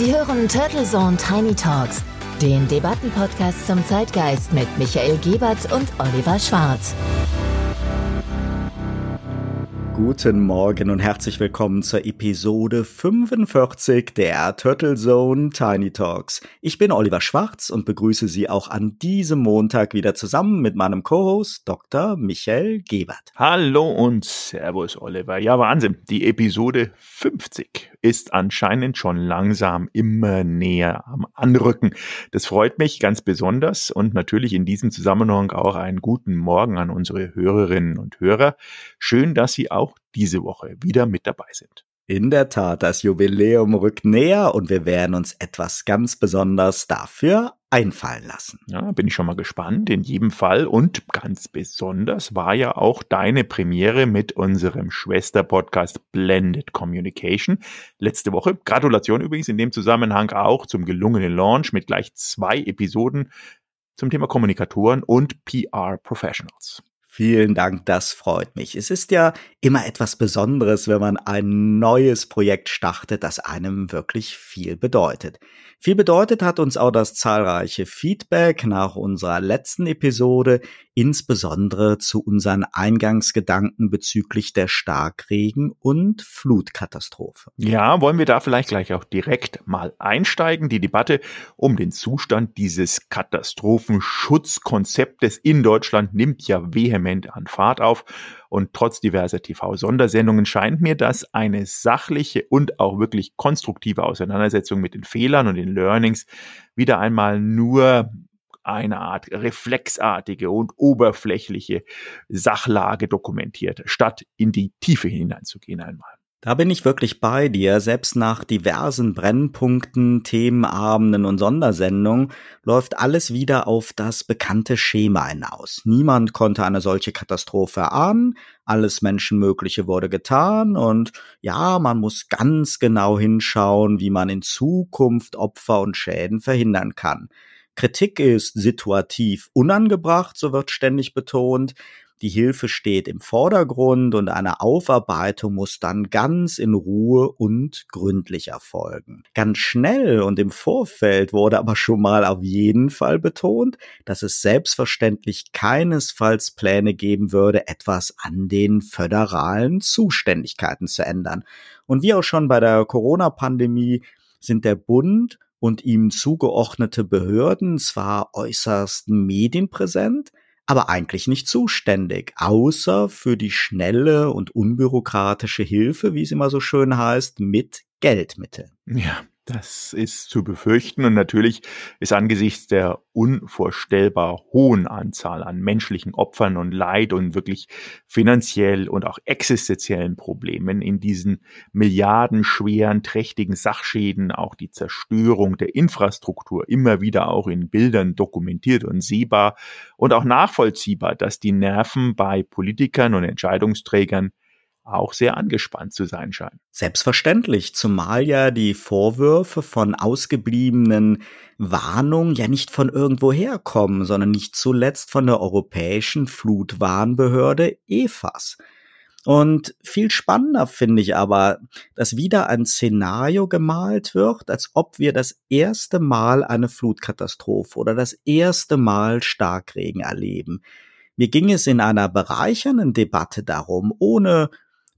Sie hören Turtle Zone Tiny Talks, den Debattenpodcast zum Zeitgeist mit Michael Gebert und Oliver Schwarz. Guten Morgen und herzlich willkommen zur Episode 45 der Turtle Zone Tiny Talks. Ich bin Oliver Schwarz und begrüße Sie auch an diesem Montag wieder zusammen mit meinem Co-Host Dr. Michael Gebert. Hallo und Servus Oliver. Ja, Wahnsinn. Die Episode 50 ist anscheinend schon langsam immer näher am Anrücken. Das freut mich ganz besonders und natürlich in diesem Zusammenhang auch einen guten Morgen an unsere Hörerinnen und Hörer. Schön, dass Sie auch diese Woche wieder mit dabei sind. In der Tat, das Jubiläum rückt näher und wir werden uns etwas ganz besonders dafür einfallen lassen. Ja, bin ich schon mal gespannt. In jedem Fall und ganz besonders war ja auch deine Premiere mit unserem Schwester-Podcast Blended Communication letzte Woche. Gratulation übrigens in dem Zusammenhang auch zum gelungenen Launch mit gleich zwei Episoden zum Thema Kommunikatoren und PR Professionals. Vielen Dank, das freut mich. Es ist ja immer etwas Besonderes, wenn man ein neues Projekt startet, das einem wirklich viel bedeutet. Viel bedeutet hat uns auch das zahlreiche Feedback nach unserer letzten Episode, insbesondere zu unseren Eingangsgedanken bezüglich der Starkregen- und Flutkatastrophe. Ja, wollen wir da vielleicht gleich auch direkt mal einsteigen? Die Debatte um den Zustand dieses Katastrophenschutzkonzeptes in Deutschland nimmt ja vehement an Fahrt auf. Und trotz diverser TV-Sondersendungen scheint mir das eine sachliche und auch wirklich konstruktive Auseinandersetzung mit den Fehlern und den Learnings wieder einmal nur eine Art reflexartige und oberflächliche Sachlage dokumentiert, statt in die Tiefe hineinzugehen einmal. Da bin ich wirklich bei dir. Selbst nach diversen Brennpunkten, Themenabenden und Sondersendungen läuft alles wieder auf das bekannte Schema hinaus. Niemand konnte eine solche Katastrophe ahnen. Alles Menschenmögliche wurde getan und ja, man muss ganz genau hinschauen, wie man in Zukunft Opfer und Schäden verhindern kann. Kritik ist situativ unangebracht, so wird ständig betont die Hilfe steht im Vordergrund und eine Aufarbeitung muss dann ganz in Ruhe und gründlich erfolgen. Ganz schnell und im Vorfeld wurde aber schon mal auf jeden Fall betont, dass es selbstverständlich keinesfalls Pläne geben würde, etwas an den föderalen Zuständigkeiten zu ändern. Und wie auch schon bei der Corona-Pandemie sind der Bund und ihm zugeordnete Behörden zwar äußerst medienpräsent, aber eigentlich nicht zuständig, außer für die schnelle und unbürokratische Hilfe, wie es immer so schön heißt, mit Geldmitteln. Ja, das ist zu befürchten und natürlich ist angesichts der unvorstellbar hohen Anzahl an menschlichen Opfern und Leid und wirklich finanziell und auch existenziellen Problemen in diesen milliardenschweren, trächtigen Sachschäden auch die Zerstörung der Infrastruktur immer wieder auch in Bildern dokumentiert und sehbar und auch nachvollziehbar, dass die Nerven bei Politikern und Entscheidungsträgern auch sehr angespannt zu sein scheinen. Selbstverständlich, zumal ja die Vorwürfe von ausgebliebenen Warnungen ja nicht von irgendwoher kommen, sondern nicht zuletzt von der Europäischen Flutwarnbehörde EFAS. Und viel spannender finde ich aber, dass wieder ein Szenario gemalt wird, als ob wir das erste Mal eine Flutkatastrophe oder das erste Mal Starkregen erleben. Mir ging es in einer bereichernden Debatte darum, ohne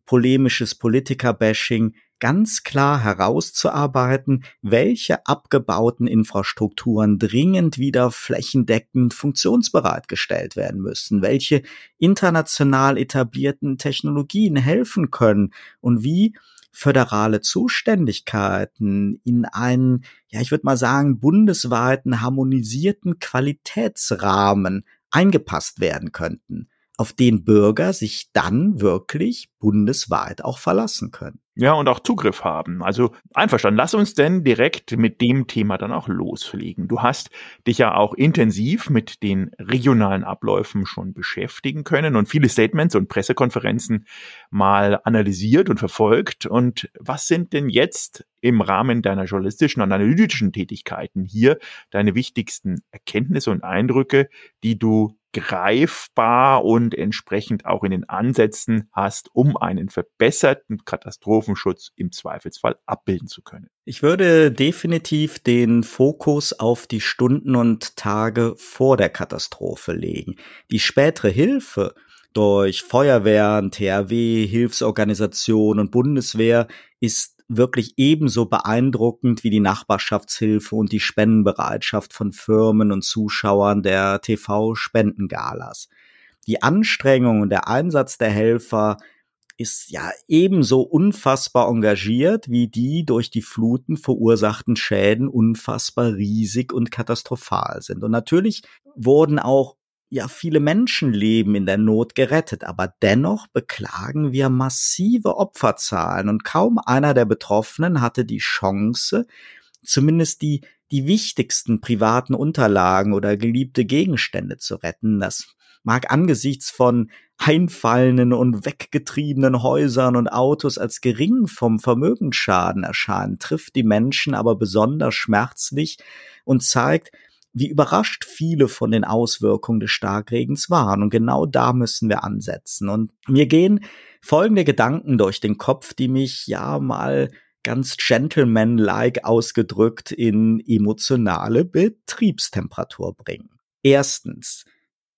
polemisches Politiker-Bashing ganz klar herauszuarbeiten, welche abgebauten Infrastrukturen dringend wieder flächendeckend funktionsbereit gestellt werden müssen, welche international etablierten Technologien helfen können und wie föderale Zuständigkeiten in einen, ja, ich würde mal sagen, bundesweiten harmonisierten Qualitätsrahmen eingepasst werden könnten auf den Bürger sich dann wirklich bundesweit auch verlassen können. Ja, und auch Zugriff haben. Also einverstanden. Lass uns denn direkt mit dem Thema dann auch loslegen. Du hast dich ja auch intensiv mit den regionalen Abläufen schon beschäftigen können und viele Statements und Pressekonferenzen mal analysiert und verfolgt. Und was sind denn jetzt im Rahmen deiner journalistischen und analytischen Tätigkeiten hier deine wichtigsten Erkenntnisse und Eindrücke, die du greifbar und entsprechend auch in den Ansätzen hast, um einen verbesserten Katastrophenschutz im Zweifelsfall abbilden zu können? Ich würde definitiv den Fokus auf die Stunden und Tage vor der Katastrophe legen. Die spätere Hilfe durch Feuerwehren, THW, Hilfsorganisationen und Bundeswehr ist wirklich ebenso beeindruckend wie die Nachbarschaftshilfe und die Spendenbereitschaft von Firmen und Zuschauern der TV-Spendengalas. Die Anstrengung und der Einsatz der Helfer ist ja ebenso unfassbar engagiert wie die durch die Fluten verursachten Schäden unfassbar riesig und katastrophal sind. Und natürlich wurden auch ja viele Menschenleben in der Not gerettet, aber dennoch beklagen wir massive Opferzahlen und kaum einer der Betroffenen hatte die Chance, zumindest die die wichtigsten privaten Unterlagen oder geliebte Gegenstände zu retten. Das mag angesichts von einfallenden und weggetriebenen Häusern und Autos als gering vom Vermögensschaden erscheinen, trifft die Menschen aber besonders schmerzlich und zeigt, wie überrascht viele von den Auswirkungen des Starkregens waren. Und genau da müssen wir ansetzen. Und mir gehen folgende Gedanken durch den Kopf, die mich ja mal ganz gentleman-like ausgedrückt in emotionale Betriebstemperatur bringen. Erstens,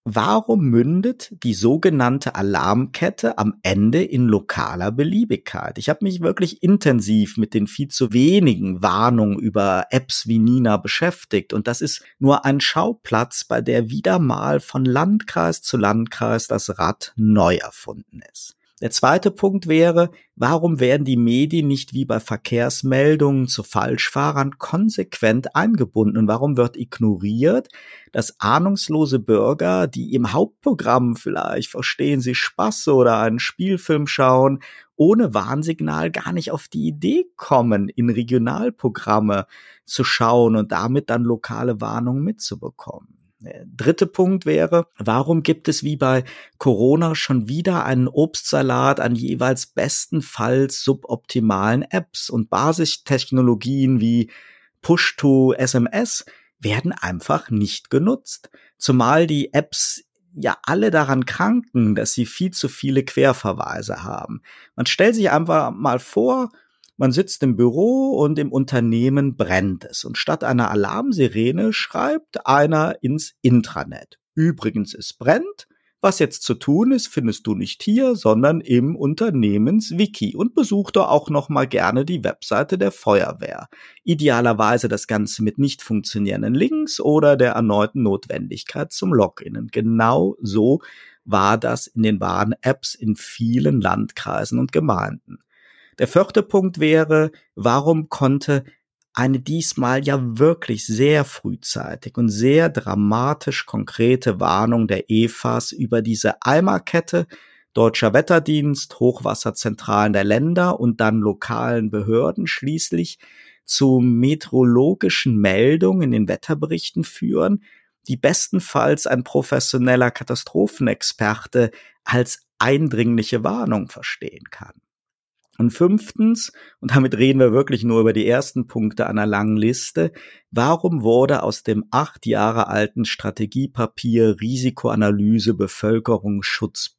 Warum mündet die sogenannte Alarmkette am Ende in lokaler Beliebigkeit? Ich habe mich wirklich intensiv mit den viel zu wenigen Warnungen über Apps wie Nina beschäftigt und das ist nur ein Schauplatz, bei der wieder mal von Landkreis zu Landkreis das Rad neu erfunden ist. Der zweite Punkt wäre, warum werden die Medien nicht wie bei Verkehrsmeldungen zu Falschfahrern konsequent eingebunden und warum wird ignoriert, dass ahnungslose Bürger, die im Hauptprogramm vielleicht verstehen sie Spaß oder einen Spielfilm schauen, ohne Warnsignal gar nicht auf die Idee kommen, in Regionalprogramme zu schauen und damit dann lokale Warnungen mitzubekommen. Dritte Punkt wäre, warum gibt es wie bei Corona schon wieder einen Obstsalat an jeweils bestenfalls suboptimalen Apps und Basistechnologien wie Push-to-SMS werden einfach nicht genutzt. Zumal die Apps ja alle daran kranken, dass sie viel zu viele Querverweise haben. Man stellt sich einfach mal vor, man sitzt im Büro und im Unternehmen brennt es. Und statt einer Alarmsirene schreibt einer ins Intranet. Übrigens, es brennt. Was jetzt zu tun ist, findest du nicht hier, sondern im Unternehmenswiki und besuch doch auch noch mal gerne die Webseite der Feuerwehr. Idealerweise das Ganze mit nicht funktionierenden Links oder der erneuten Notwendigkeit zum Login. Genau so war das in den Warn-Apps in vielen Landkreisen und Gemeinden. Der vierte Punkt wäre, warum konnte eine diesmal ja wirklich sehr frühzeitig und sehr dramatisch konkrete Warnung der EFAS über diese Eimerkette Deutscher Wetterdienst, Hochwasserzentralen der Länder und dann lokalen Behörden schließlich zu meteorologischen Meldungen in den Wetterberichten führen, die bestenfalls ein professioneller Katastrophenexperte als eindringliche Warnung verstehen kann. Und fünftens, und damit reden wir wirklich nur über die ersten Punkte einer langen Liste, warum wurde aus dem acht Jahre alten Strategiepapier Risikoanalyse Bevölkerungsschutz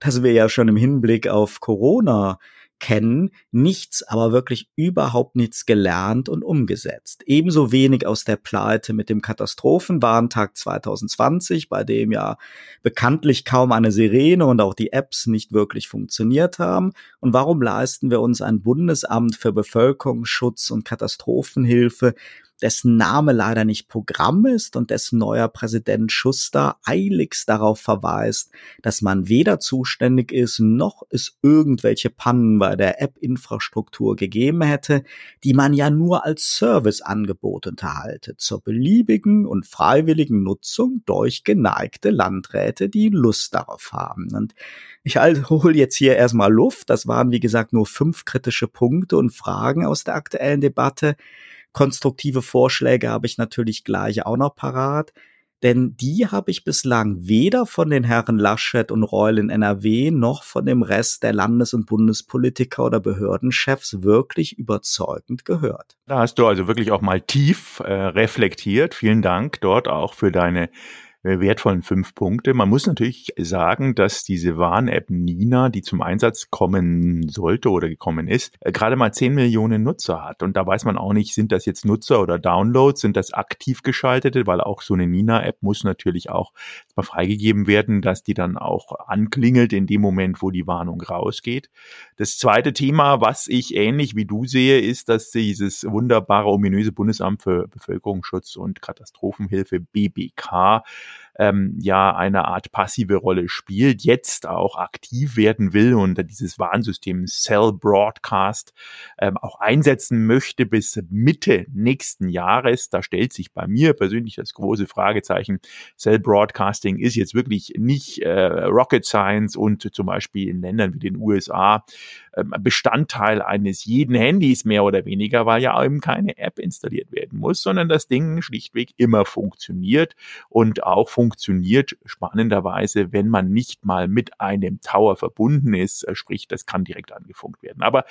das wir ja schon im Hinblick auf Corona kennen, nichts, aber wirklich überhaupt nichts gelernt und umgesetzt. Ebenso wenig aus der Pleite mit dem Katastrophenwarntag 2020, bei dem ja bekanntlich kaum eine Sirene und auch die Apps nicht wirklich funktioniert haben. Und warum leisten wir uns ein Bundesamt für Bevölkerungsschutz und Katastrophenhilfe, dessen Name leider nicht Programm ist und dessen neuer Präsident Schuster eiligst darauf verweist, dass man weder zuständig ist, noch es irgendwelche Pannen bei der App-Infrastruktur gegeben hätte, die man ja nur als Serviceangebot unterhalte, zur beliebigen und freiwilligen Nutzung durch geneigte Landräte, die Lust darauf haben. Und ich hole jetzt hier erstmal Luft. Das waren, wie gesagt, nur fünf kritische Punkte und Fragen aus der aktuellen Debatte. Konstruktive Vorschläge habe ich natürlich gleich auch noch parat. Denn die habe ich bislang weder von den Herren Laschet und Reul in NRW noch von dem Rest der Landes- und Bundespolitiker oder Behördenchefs wirklich überzeugend gehört. Da hast du also wirklich auch mal tief äh, reflektiert. Vielen Dank dort auch für deine wertvollen fünf Punkte. Man muss natürlich sagen, dass diese Warn-App Nina, die zum Einsatz kommen sollte oder gekommen ist, äh, gerade mal zehn Millionen Nutzer hat. Und da weiß man auch nicht, sind das jetzt Nutzer oder Downloads, sind das aktiv geschaltete, weil auch so eine Nina-App muss natürlich auch mal freigegeben werden, dass die dann auch anklingelt in dem Moment, wo die Warnung rausgeht. Das zweite Thema, was ich ähnlich wie du sehe, ist, dass dieses wunderbare, ominöse Bundesamt für Bevölkerungsschutz und Katastrophenhilfe BBK ähm, ja eine Art passive Rolle spielt, jetzt auch aktiv werden will und dieses Warnsystem Cell Broadcast ähm, auch einsetzen möchte bis Mitte nächsten Jahres. Da stellt sich bei mir persönlich das große Fragezeichen. Cell Broadcasting ist jetzt wirklich nicht äh, Rocket Science und zum Beispiel in Ländern wie den USA Bestandteil eines jeden Handys mehr oder weniger, weil ja eben keine App installiert werden muss, sondern das Ding schlichtweg immer funktioniert und auch funktioniert spannenderweise, wenn man nicht mal mit einem Tower verbunden ist, äh, sprich, das kann direkt angefunkt werden. Aber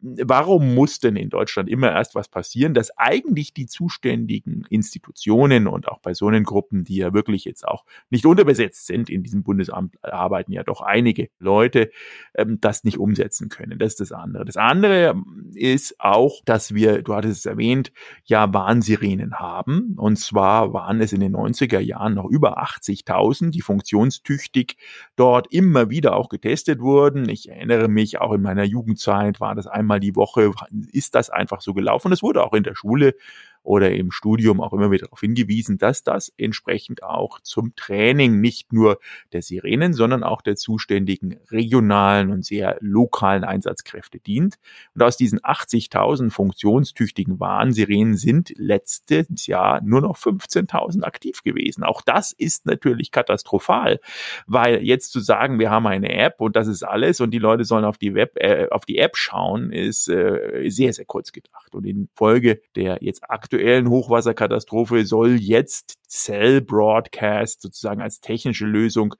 warum muss denn in Deutschland immer erst was passieren, dass eigentlich die zuständigen Institutionen und auch Personengruppen, die ja wirklich jetzt auch nicht unterbesetzt sind, in diesem Bundesamt arbeiten ja doch einige Leute, ähm, das nicht umsetzen können können. Das ist das andere. Das andere ist auch, dass wir, du hattest es erwähnt, ja Warnsirenen haben. Und zwar waren es in den 90er Jahren noch über 80.000, die funktionstüchtig dort immer wieder auch getestet wurden. Ich erinnere mich, auch in meiner Jugendzeit war das einmal die Woche, ist das einfach so gelaufen. Es wurde auch in der Schule oder im Studium auch immer wieder darauf hingewiesen, dass das entsprechend auch zum Training nicht nur der Sirenen, sondern auch der zuständigen regionalen und sehr lokalen Einsatzkräfte dient. Und aus diesen 80.000 funktionstüchtigen Warnsirenen sind letztes Jahr nur noch 15.000 aktiv gewesen. Auch das ist natürlich katastrophal, weil jetzt zu sagen, wir haben eine App und das ist alles und die Leute sollen auf die Web, äh, auf die App schauen, ist äh, sehr, sehr kurz gedacht. Und in Folge der jetzt aktuell aktuellen Hochwasserkatastrophe soll jetzt Cell Broadcast sozusagen als technische Lösung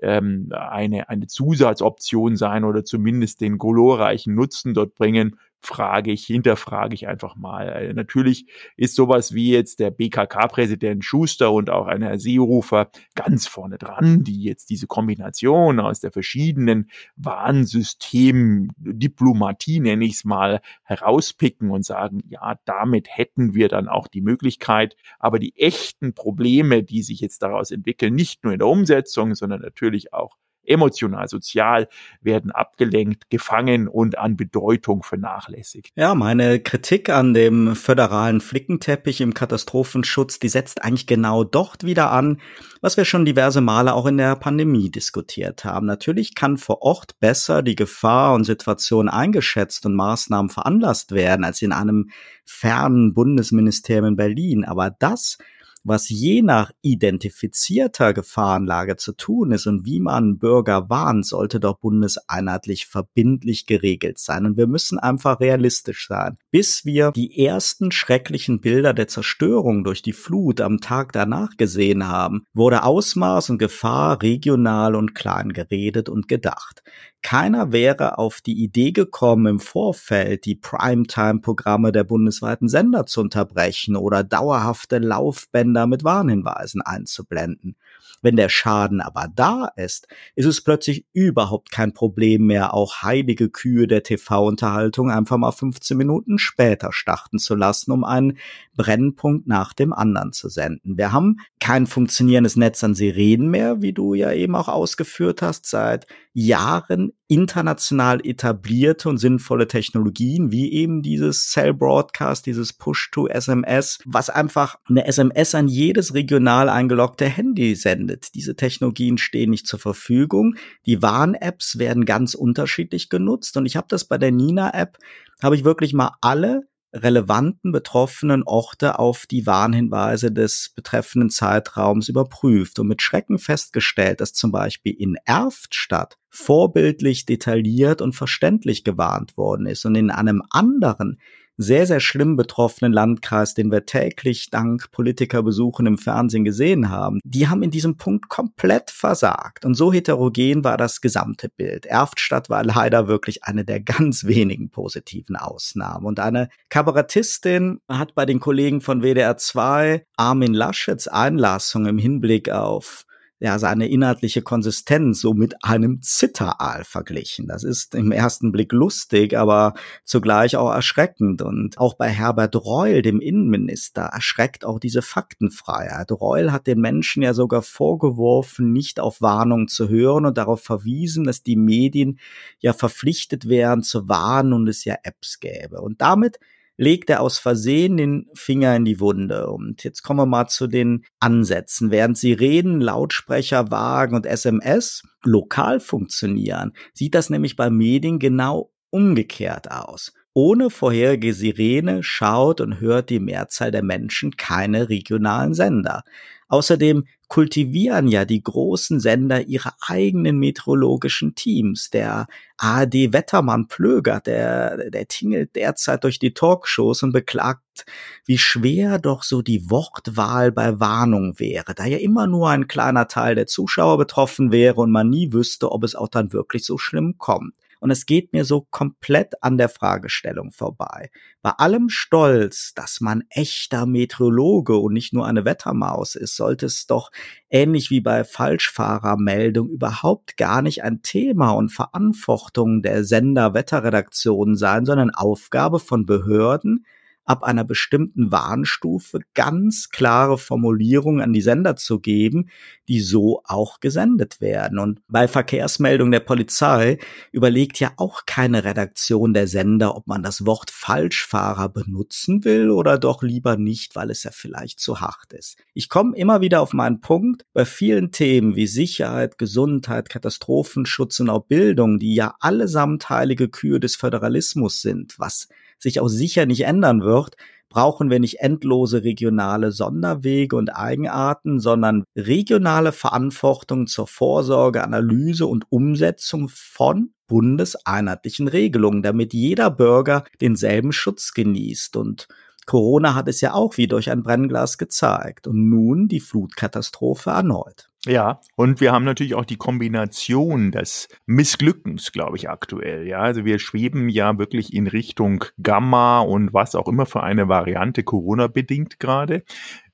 ähm, eine, eine Zusatzoption sein oder zumindest den glorreichen Nutzen dort bringen frage ich, hinterfrage ich einfach mal. Äh, natürlich ist sowas wie jetzt der BKK-Präsident Schuster und auch ein Herr Seehofer ganz vorne dran, die jetzt diese Kombination aus der verschiedenen Warnsystem-Diplomatie, nenne ich es mal, herauspicken und sagen, ja, damit hätten wir dann auch die Möglichkeit. Aber die echten Probleme, die sich jetzt daraus entwickeln, nicht nur in der Umsetzung, sondern natürlich auch emotional, sozial werden abgelenkt, gefangen und an Bedeutung vernachlässigt. Ja, meine Kritik an dem föderalen Flickenteppich im Katastrophenschutz, die setzt eigentlich genau dort wieder an, was wir schon diverse Male auch in der Pandemie diskutiert haben. Natürlich kann vor Ort besser die Gefahr und Situation eingeschätzt und Maßnahmen veranlasst werden als in einem fernen Bundesministerium in Berlin. Aber das was je nach identifizierter Gefahrenlage zu tun ist und wie man Bürger warnt, sollte doch bundeseinheitlich verbindlich geregelt sein. Und wir müssen einfach realistisch sein. Bis wir die ersten schrecklichen Bilder der Zerstörung durch die Flut am Tag danach gesehen haben, wurde Ausmaß und Gefahr regional und klein geredet und gedacht. Keiner wäre auf die Idee gekommen, im Vorfeld die Primetime-Programme der bundesweiten Sender zu unterbrechen oder dauerhafte Laufbänder mit Warnhinweisen einzublenden. Wenn der Schaden aber da ist, ist es plötzlich überhaupt kein Problem mehr, auch heilige Kühe der TV-Unterhaltung einfach mal 15 Minuten später starten zu lassen, um einen Brennpunkt nach dem anderen zu senden. Wir haben kein funktionierendes Netz an Sirenen mehr, wie du ja eben auch ausgeführt hast, seit Jahren international etablierte und sinnvolle Technologien, wie eben dieses Cell Broadcast, dieses Push-to-SMS, was einfach eine SMS an jedes regional eingeloggte Handy sendet. Diese Technologien stehen nicht zur Verfügung. Die Warn-Apps werden ganz unterschiedlich genutzt und ich habe das bei der Nina-App, habe ich wirklich mal alle relevanten betroffenen Orte auf die Warnhinweise des betreffenden Zeitraums überprüft und mit Schrecken festgestellt, dass zum Beispiel in Erftstadt vorbildlich detailliert und verständlich gewarnt worden ist und in einem anderen sehr, sehr schlimm betroffenen Landkreis, den wir täglich dank Politikerbesuchen im Fernsehen gesehen haben, die haben in diesem Punkt komplett versagt. Und so heterogen war das gesamte Bild. Erftstadt war leider wirklich eine der ganz wenigen positiven Ausnahmen. Und eine Kabarettistin hat bei den Kollegen von WDR 2 Armin Laschets Einlassung im Hinblick auf ja, seine inhaltliche Konsistenz so mit einem Zitteraal verglichen. Das ist im ersten Blick lustig, aber zugleich auch erschreckend. Und auch bei Herbert Reul, dem Innenminister, erschreckt auch diese Faktenfreiheit. Reul hat den Menschen ja sogar vorgeworfen, nicht auf Warnung zu hören und darauf verwiesen, dass die Medien ja verpflichtet wären zu warnen und es ja Apps gäbe. Und damit legt er aus Versehen den Finger in die Wunde. Und jetzt kommen wir mal zu den Ansätzen. Während Sie reden, Lautsprecher, Wagen und SMS lokal funktionieren, sieht das nämlich bei Medien genau umgekehrt aus. Ohne vorherige Sirene schaut und hört die Mehrzahl der Menschen keine regionalen Sender. Außerdem kultivieren ja die großen Sender ihre eigenen meteorologischen Teams. Der ARD-Wettermann Plöger, der, der tingelt derzeit durch die Talkshows und beklagt, wie schwer doch so die Wortwahl bei Warnung wäre, da ja immer nur ein kleiner Teil der Zuschauer betroffen wäre und man nie wüsste, ob es auch dann wirklich so schlimm kommt. Und es geht mir so komplett an der Fragestellung vorbei. Bei allem Stolz, dass man echter Meteorologe und nicht nur eine Wettermaus ist, sollte es doch ähnlich wie bei Falschfahrermeldung überhaupt gar nicht ein Thema und Verantwortung der Sender-Wetterredaktion sein, sondern Aufgabe von Behörden, ab einer bestimmten Warnstufe ganz klare Formulierungen an die Sender zu geben, die so auch gesendet werden. Und bei Verkehrsmeldungen der Polizei überlegt ja auch keine Redaktion der Sender, ob man das Wort Falschfahrer benutzen will oder doch lieber nicht, weil es ja vielleicht zu hart ist. Ich komme immer wieder auf meinen Punkt, bei vielen Themen wie Sicherheit, Gesundheit, Katastrophenschutz und auch Bildung, die ja allesamt heilige Kühe des Föderalismus sind, was sich auch sicher nicht ändern wird, brauchen wir nicht endlose regionale Sonderwege und Eigenarten, sondern regionale Verantwortung zur Vorsorge, Analyse und Umsetzung von bundeseinheitlichen Regelungen, damit jeder Bürger denselben Schutz genießt. Und Corona hat es ja auch wie durch ein Brennglas gezeigt. Und nun die Flutkatastrophe erneut. Ja, und wir haben natürlich auch die Kombination des Missglückens, glaube ich, aktuell. Ja, also wir schweben ja wirklich in Richtung Gamma und was auch immer für eine Variante Corona bedingt gerade.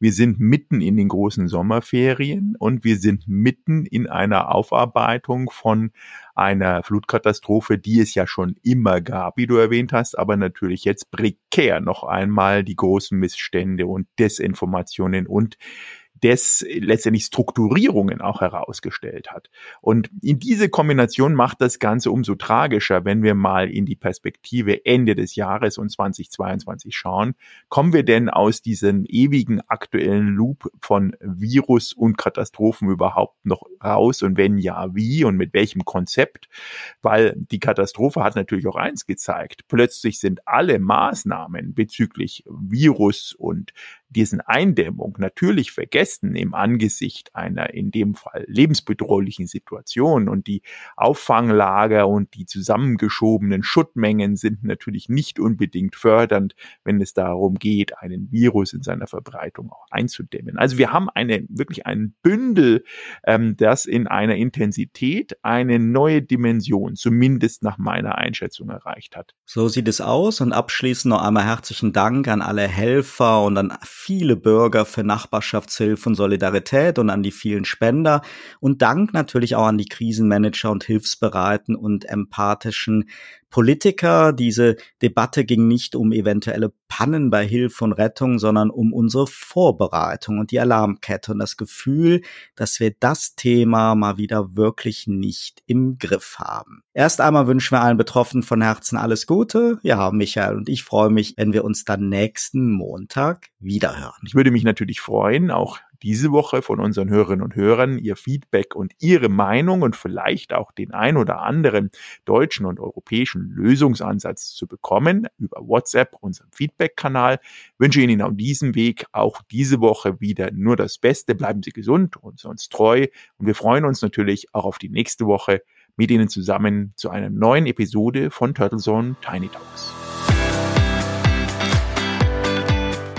Wir sind mitten in den großen Sommerferien und wir sind mitten in einer Aufarbeitung von einer Flutkatastrophe, die es ja schon immer gab, wie du erwähnt hast, aber natürlich jetzt prekär noch einmal die großen Missstände und Desinformationen und des letztendlich Strukturierungen auch herausgestellt hat. Und in diese Kombination macht das Ganze umso tragischer, wenn wir mal in die Perspektive Ende des Jahres und 2022 schauen. Kommen wir denn aus diesem ewigen aktuellen Loop von Virus und Katastrophen überhaupt noch raus? Und wenn ja, wie und mit welchem Konzept? Weil die Katastrophe hat natürlich auch eins gezeigt. Plötzlich sind alle Maßnahmen bezüglich Virus und diesen Eindämmung natürlich vergessen im Angesicht einer in dem Fall lebensbedrohlichen Situation und die Auffanglager und die zusammengeschobenen Schuttmengen sind natürlich nicht unbedingt fördernd, wenn es darum geht, einen Virus in seiner Verbreitung auch einzudämmen. Also wir haben eine wirklich ein Bündel, ähm, das in einer Intensität eine neue Dimension, zumindest nach meiner Einschätzung erreicht hat. So sieht es aus und abschließend noch einmal herzlichen Dank an alle Helfer und an viele Bürger für Nachbarschaftshilfe und Solidarität und an die vielen Spender. Und Dank natürlich auch an die Krisenmanager und hilfsbereiten und empathischen Politiker. Diese Debatte ging nicht um eventuelle Pannen bei Hilfe und Rettung, sondern um unsere Vorbereitung und die Alarmkette und das Gefühl, dass wir das Thema mal wieder wirklich nicht im Griff haben. Erst einmal wünschen wir allen Betroffenen von Herzen alles Gute. Ja, Michael und ich freue mich, wenn wir uns dann nächsten Montag wiederhören. Ich würde mich natürlich freuen, auch diese Woche von unseren Hörerinnen und Hörern ihr Feedback und ihre Meinung und vielleicht auch den ein oder anderen deutschen und europäischen Lösungsansatz zu bekommen über WhatsApp, unserem Feedback-Kanal. Wünsche Ihnen auf diesem Weg auch diese Woche wieder nur das Beste. Bleiben Sie gesund und sonst treu. Und wir freuen uns natürlich auch auf die nächste Woche mit Ihnen zusammen zu einer neuen Episode von Turtle Zone Tiny Talks.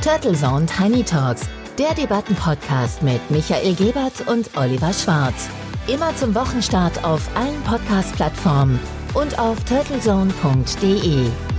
Turtle Zone Tiny Talks, der Debattenpodcast mit Michael Gebert und Oliver Schwarz. Immer zum Wochenstart auf allen Podcast-Plattformen und auf turtlezone.de.